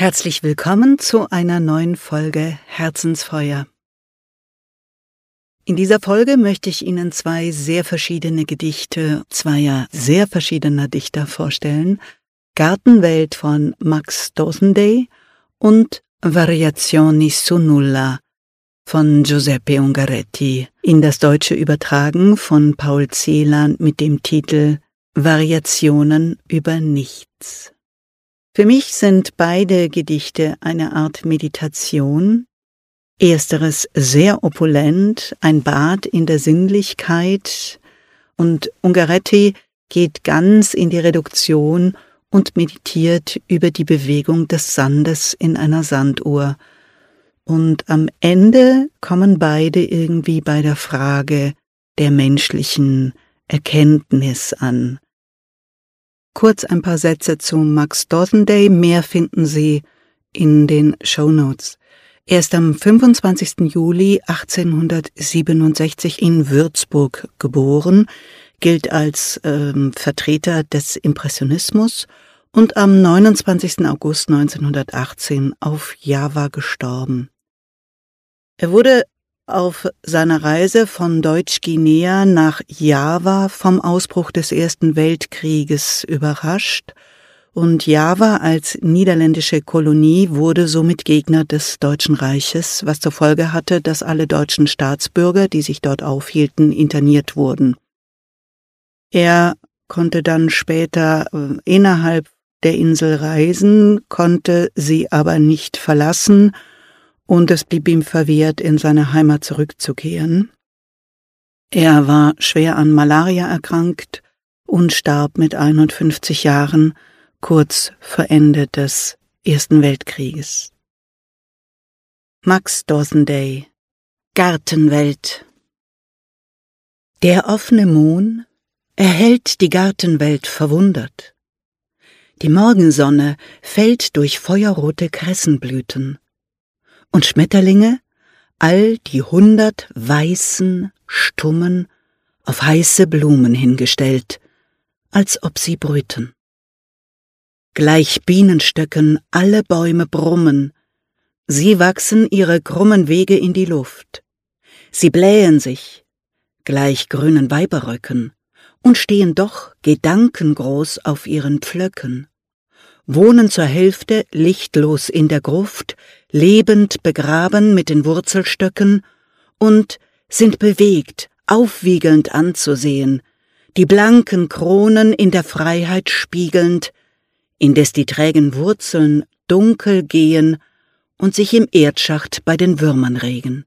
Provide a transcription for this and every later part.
Herzlich willkommen zu einer neuen Folge Herzensfeuer. In dieser Folge möchte ich Ihnen zwei sehr verschiedene Gedichte zweier sehr verschiedener Dichter vorstellen. Gartenwelt von Max Dosenday und Variazioni su nulla von Giuseppe Ungaretti, in das Deutsche übertragen von Paul Celan mit dem Titel Variationen über nichts. Für mich sind beide Gedichte eine Art Meditation, ersteres sehr opulent, ein Bad in der Sinnlichkeit, und Ungaretti geht ganz in die Reduktion und meditiert über die Bewegung des Sandes in einer Sanduhr. Und am Ende kommen beide irgendwie bei der Frage der menschlichen Erkenntnis an. Kurz ein paar Sätze zu Max Dosenday, mehr finden Sie in den Show Notes. Er ist am 25. Juli 1867 in Würzburg geboren, gilt als ähm, Vertreter des Impressionismus und am 29. August 1918 auf Java gestorben. Er wurde auf seiner Reise von Deutsch-Guinea nach Java vom Ausbruch des Ersten Weltkrieges überrascht und Java als niederländische Kolonie wurde somit Gegner des Deutschen Reiches, was zur Folge hatte, dass alle deutschen Staatsbürger, die sich dort aufhielten, interniert wurden. Er konnte dann später äh, innerhalb der Insel reisen, konnte sie aber nicht verlassen und es blieb ihm verwehrt, in seine Heimat zurückzukehren. Er war schwer an Malaria erkrankt und starb mit 51 Jahren kurz vor Ende des Ersten Weltkrieges. Max Dosenday Gartenwelt Der offene Mohn erhellt die Gartenwelt verwundert. Die Morgensonne fällt durch feuerrote Kressenblüten und Schmetterlinge, all die hundert weißen, stummen, auf heiße Blumen hingestellt, als ob sie brüten. Gleich Bienenstöcken alle Bäume brummen, sie wachsen ihre krummen Wege in die Luft, sie blähen sich, gleich grünen Weiberröcken, und stehen doch gedankengroß auf ihren Pflöcken wohnen zur Hälfte lichtlos in der Gruft, lebend begraben mit den Wurzelstöcken und sind bewegt, aufwiegelnd anzusehen, die blanken Kronen in der Freiheit spiegelnd, indes die trägen Wurzeln dunkel gehen und sich im Erdschacht bei den Würmern regen.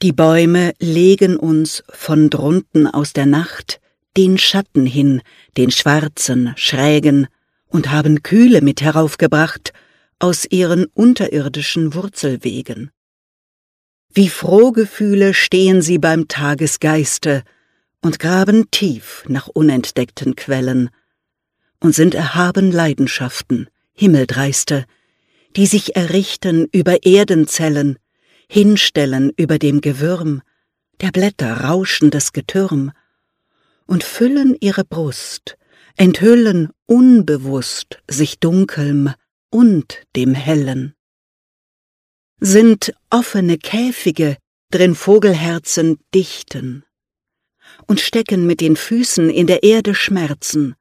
Die Bäume legen uns von drunten aus der Nacht den Schatten hin, den schwarzen, schrägen, und haben Kühle mit heraufgebracht aus ihren unterirdischen Wurzelwegen. Wie Frohgefühle stehen sie beim Tagesgeiste und graben tief nach unentdeckten Quellen und sind erhaben Leidenschaften, Himmeldreiste, die sich errichten über Erdenzellen, hinstellen über dem Gewürm, der Blätter rauschendes Getürm, und füllen ihre Brust, enthüllen unbewusst sich dunkelm und dem hellen. Sind offene Käfige, drin Vogelherzen dichten und stecken mit den Füßen in der Erde Schmerzen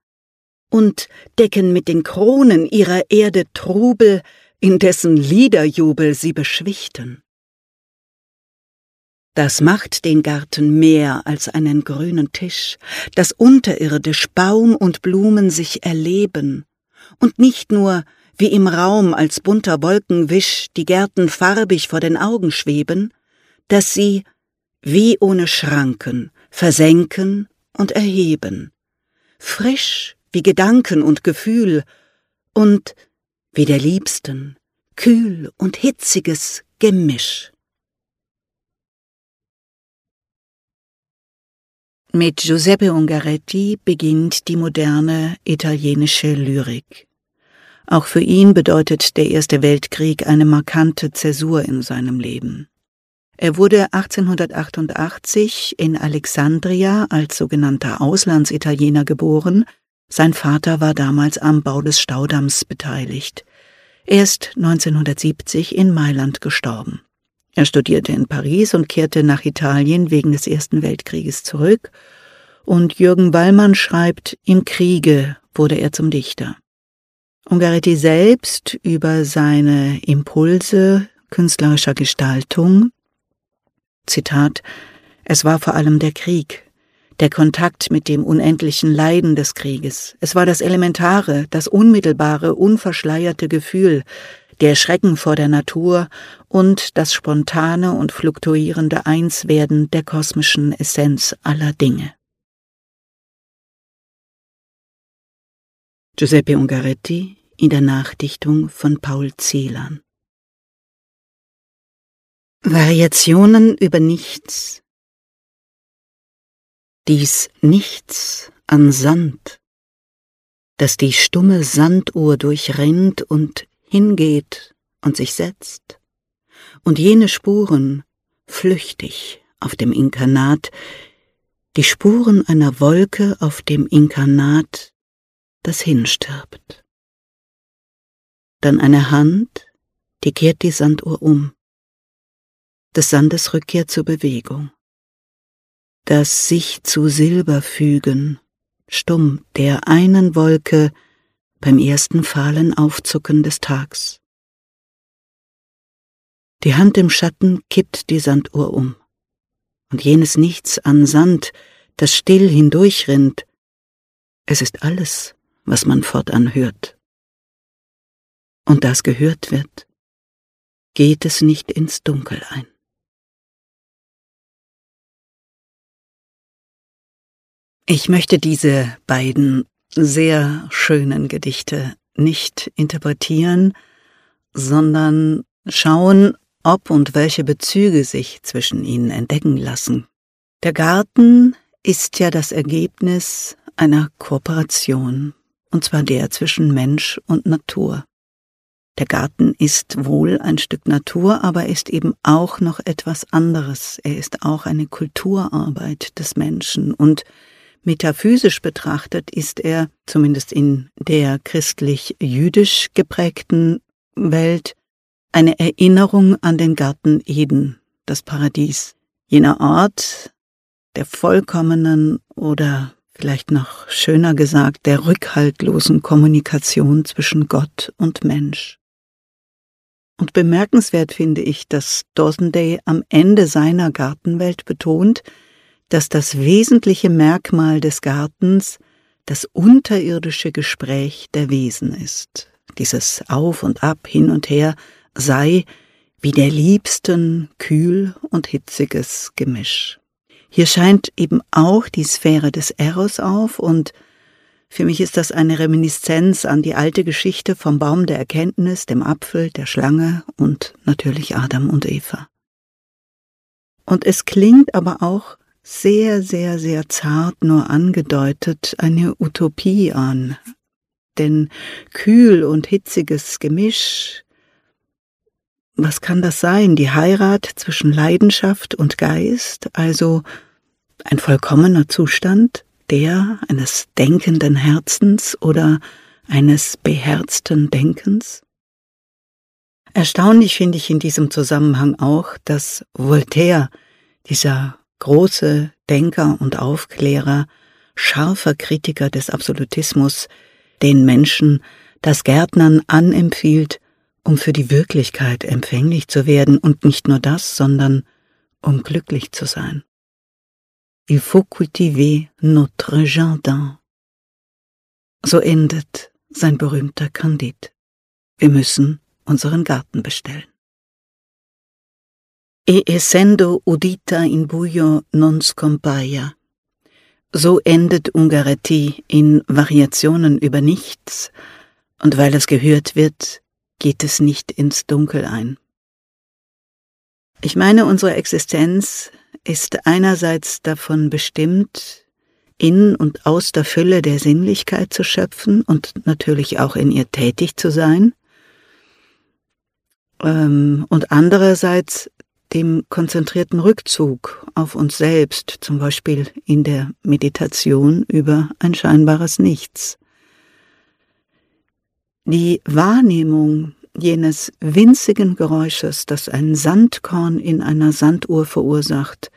und decken mit den Kronen ihrer Erde Trubel, in dessen Liederjubel sie beschwichten. Das macht den Garten mehr als einen grünen Tisch, dass unterirdisch Baum und Blumen sich erleben. Und nicht nur wie im Raum als bunter Wolkenwisch die Gärten farbig vor den Augen schweben, dass sie wie ohne Schranken versenken und erheben, frisch wie Gedanken und Gefühl und wie der Liebsten kühl und hitziges Gemisch. Mit Giuseppe Ungaretti beginnt die moderne italienische Lyrik. Auch für ihn bedeutet der Erste Weltkrieg eine markante Zäsur in seinem Leben. Er wurde 1888 in Alexandria als sogenannter Auslandsitaliener geboren, Sein Vater war damals am Bau des Staudamms beteiligt. Er ist 1970 in Mailand gestorben. Er studierte in Paris und kehrte nach Italien wegen des Ersten Weltkrieges zurück, und Jürgen Wallmann schreibt, im Kriege wurde er zum Dichter. Ungaretti selbst über seine Impulse künstlerischer Gestaltung, Zitat, es war vor allem der Krieg, der Kontakt mit dem unendlichen Leiden des Krieges. Es war das elementare, das unmittelbare, unverschleierte Gefühl, der Schrecken vor der Natur und das spontane und fluktuierende Einswerden der kosmischen Essenz aller Dinge. Giuseppe Ungaretti in der Nachdichtung von Paul Celan Variationen über Nichts Dies Nichts an Sand, das die stumme Sanduhr durchrinnt und hingeht und sich setzt, und jene Spuren, flüchtig auf dem Inkarnat, die Spuren einer Wolke auf dem Inkarnat, das hinstirbt. Dann eine Hand, die kehrt die Sanduhr um. Des Sandes Rückkehr zur Bewegung. Das sich zu Silber fügen, stumm der einen Wolke beim ersten fahlen Aufzucken des Tags. Die Hand im Schatten kippt die Sanduhr um, und jenes Nichts an Sand, das still hindurchrinnt, es ist alles, was man fortan hört. Und das gehört wird, geht es nicht ins Dunkel ein. Ich möchte diese beiden sehr schönen Gedichte nicht interpretieren, sondern schauen, ob und welche Bezüge sich zwischen ihnen entdecken lassen. Der Garten ist ja das Ergebnis einer Kooperation und zwar der zwischen Mensch und Natur. Der Garten ist wohl ein Stück Natur, aber ist eben auch noch etwas anderes. Er ist auch eine Kulturarbeit des Menschen und metaphysisch betrachtet ist er, zumindest in der christlich-jüdisch geprägten Welt, eine Erinnerung an den Garten Eden, das Paradies, jener Ort der vollkommenen oder vielleicht noch schöner gesagt, der rückhaltlosen Kommunikation zwischen Gott und Mensch. Und bemerkenswert finde ich, dass Dawson Day am Ende seiner Gartenwelt betont, dass das wesentliche Merkmal des Gartens das unterirdische Gespräch der Wesen ist. Dieses Auf und Ab, hin und her sei wie der liebsten kühl und hitziges Gemisch. Hier scheint eben auch die Sphäre des Eros auf und für mich ist das eine Reminiszenz an die alte Geschichte vom Baum der Erkenntnis, dem Apfel, der Schlange und natürlich Adam und Eva. Und es klingt aber auch sehr, sehr, sehr zart nur angedeutet eine Utopie an. Denn kühl und hitziges Gemisch, was kann das sein? Die Heirat zwischen Leidenschaft und Geist, also ein vollkommener Zustand, der eines denkenden Herzens oder eines beherzten Denkens? Erstaunlich finde ich in diesem Zusammenhang auch, dass Voltaire, dieser große Denker und Aufklärer, scharfer Kritiker des Absolutismus, den Menschen das Gärtnern anempfiehlt, um für die Wirklichkeit empfänglich zu werden und nicht nur das, sondern um glücklich zu sein. Il faut cultiver notre jardin. So endet sein berühmter Kandid. Wir müssen unseren Garten bestellen. E essendo udita in buio non scompaia. So endet Ungaretti in Variationen über nichts, und weil es gehört wird, geht es nicht ins Dunkel ein. Ich meine, unsere Existenz ist einerseits davon bestimmt, in und aus der Fülle der Sinnlichkeit zu schöpfen und natürlich auch in ihr tätig zu sein, ähm, und andererseits dem konzentrierten Rückzug auf uns selbst, zum Beispiel in der Meditation über ein scheinbares Nichts. Die Wahrnehmung jenes winzigen Geräusches, das ein Sandkorn in einer Sanduhr verursacht,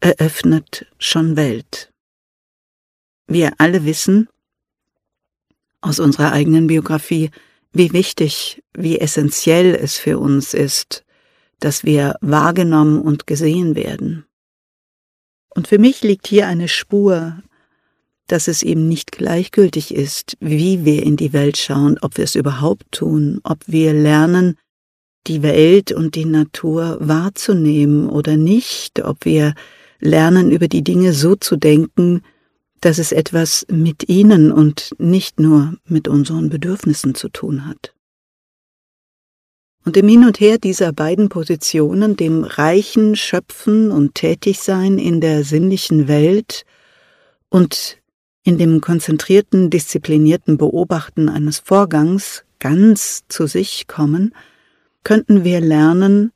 eröffnet schon Welt. Wir alle wissen aus unserer eigenen Biografie, wie wichtig, wie essentiell es für uns ist, dass wir wahrgenommen und gesehen werden. Und für mich liegt hier eine Spur, dass es eben nicht gleichgültig ist, wie wir in die Welt schauen, ob wir es überhaupt tun, ob wir lernen, die Welt und die Natur wahrzunehmen oder nicht, ob wir lernen, über die Dinge so zu denken, dass es etwas mit ihnen und nicht nur mit unseren Bedürfnissen zu tun hat. Und im Hin und Her dieser beiden Positionen, dem reichen Schöpfen und Tätigsein in der sinnlichen Welt und in dem konzentrierten, disziplinierten Beobachten eines Vorgangs ganz zu sich kommen, könnten wir lernen,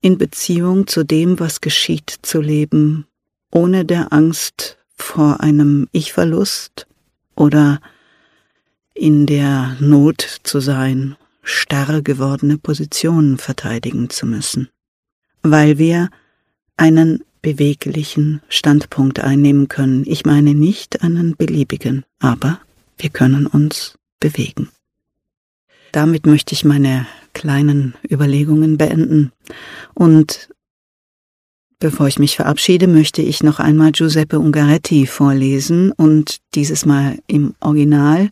in Beziehung zu dem, was geschieht, zu leben, ohne der Angst vor einem Ich-Verlust oder in der Not zu sein, starr gewordene Positionen verteidigen zu müssen, weil wir einen beweglichen Standpunkt einnehmen können. Ich meine nicht einen beliebigen, aber wir können uns bewegen. Damit möchte ich meine kleinen Überlegungen beenden und Bevor ich mich verabschiede, möchte ich noch einmal Giuseppe Ungaretti vorlesen und dieses Mal im Original.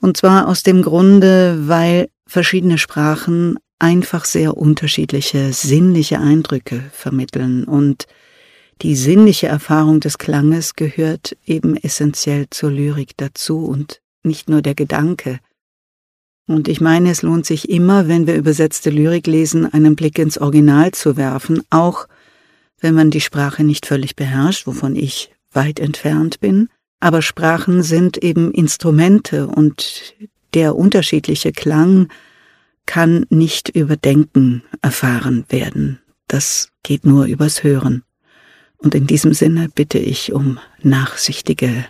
Und zwar aus dem Grunde, weil verschiedene Sprachen einfach sehr unterschiedliche sinnliche Eindrücke vermitteln und die sinnliche Erfahrung des Klanges gehört eben essentiell zur Lyrik dazu und nicht nur der Gedanke. Und ich meine, es lohnt sich immer, wenn wir übersetzte Lyrik lesen, einen Blick ins Original zu werfen, auch wenn man die Sprache nicht völlig beherrscht, wovon ich weit entfernt bin, aber Sprachen sind eben Instrumente und der unterschiedliche Klang kann nicht über Denken erfahren werden. Das geht nur übers Hören. Und in diesem Sinne bitte ich um nachsichtige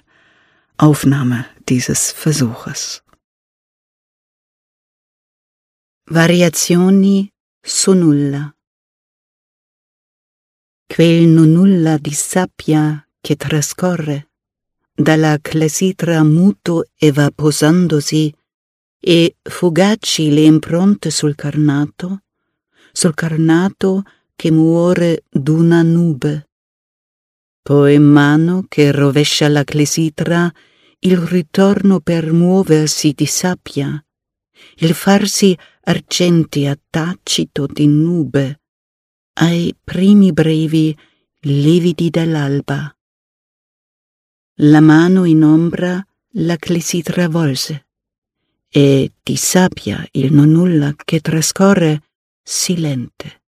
Aufnahme dieses Versuches. Variazioni su nulla quel nulla di sabbia che trascorre dalla clesitra muto evaposandosi e fugaci le impronte sul carnato, sul carnato che muore d'una nube. Poi mano che rovescia la clesitra il ritorno per muoversi di sabbia, il farsi argenti a tacito di nube, ai primi brevi lividi dell'alba. La mano in ombra la che si travolse e di sabbia il nonnulla che trascorre silente.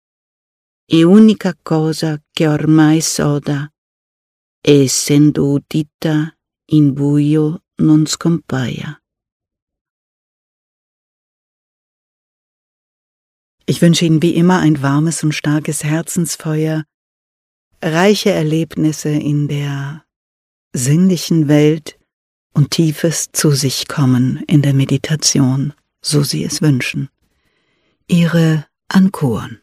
E unica cosa che ormai soda, essendo udita in buio non scompaia. Ich wünsche Ihnen wie immer ein warmes und starkes Herzensfeuer, reiche Erlebnisse in der sinnlichen Welt und tiefes zu sich kommen in der Meditation, so Sie es wünschen. Ihre Ankuren.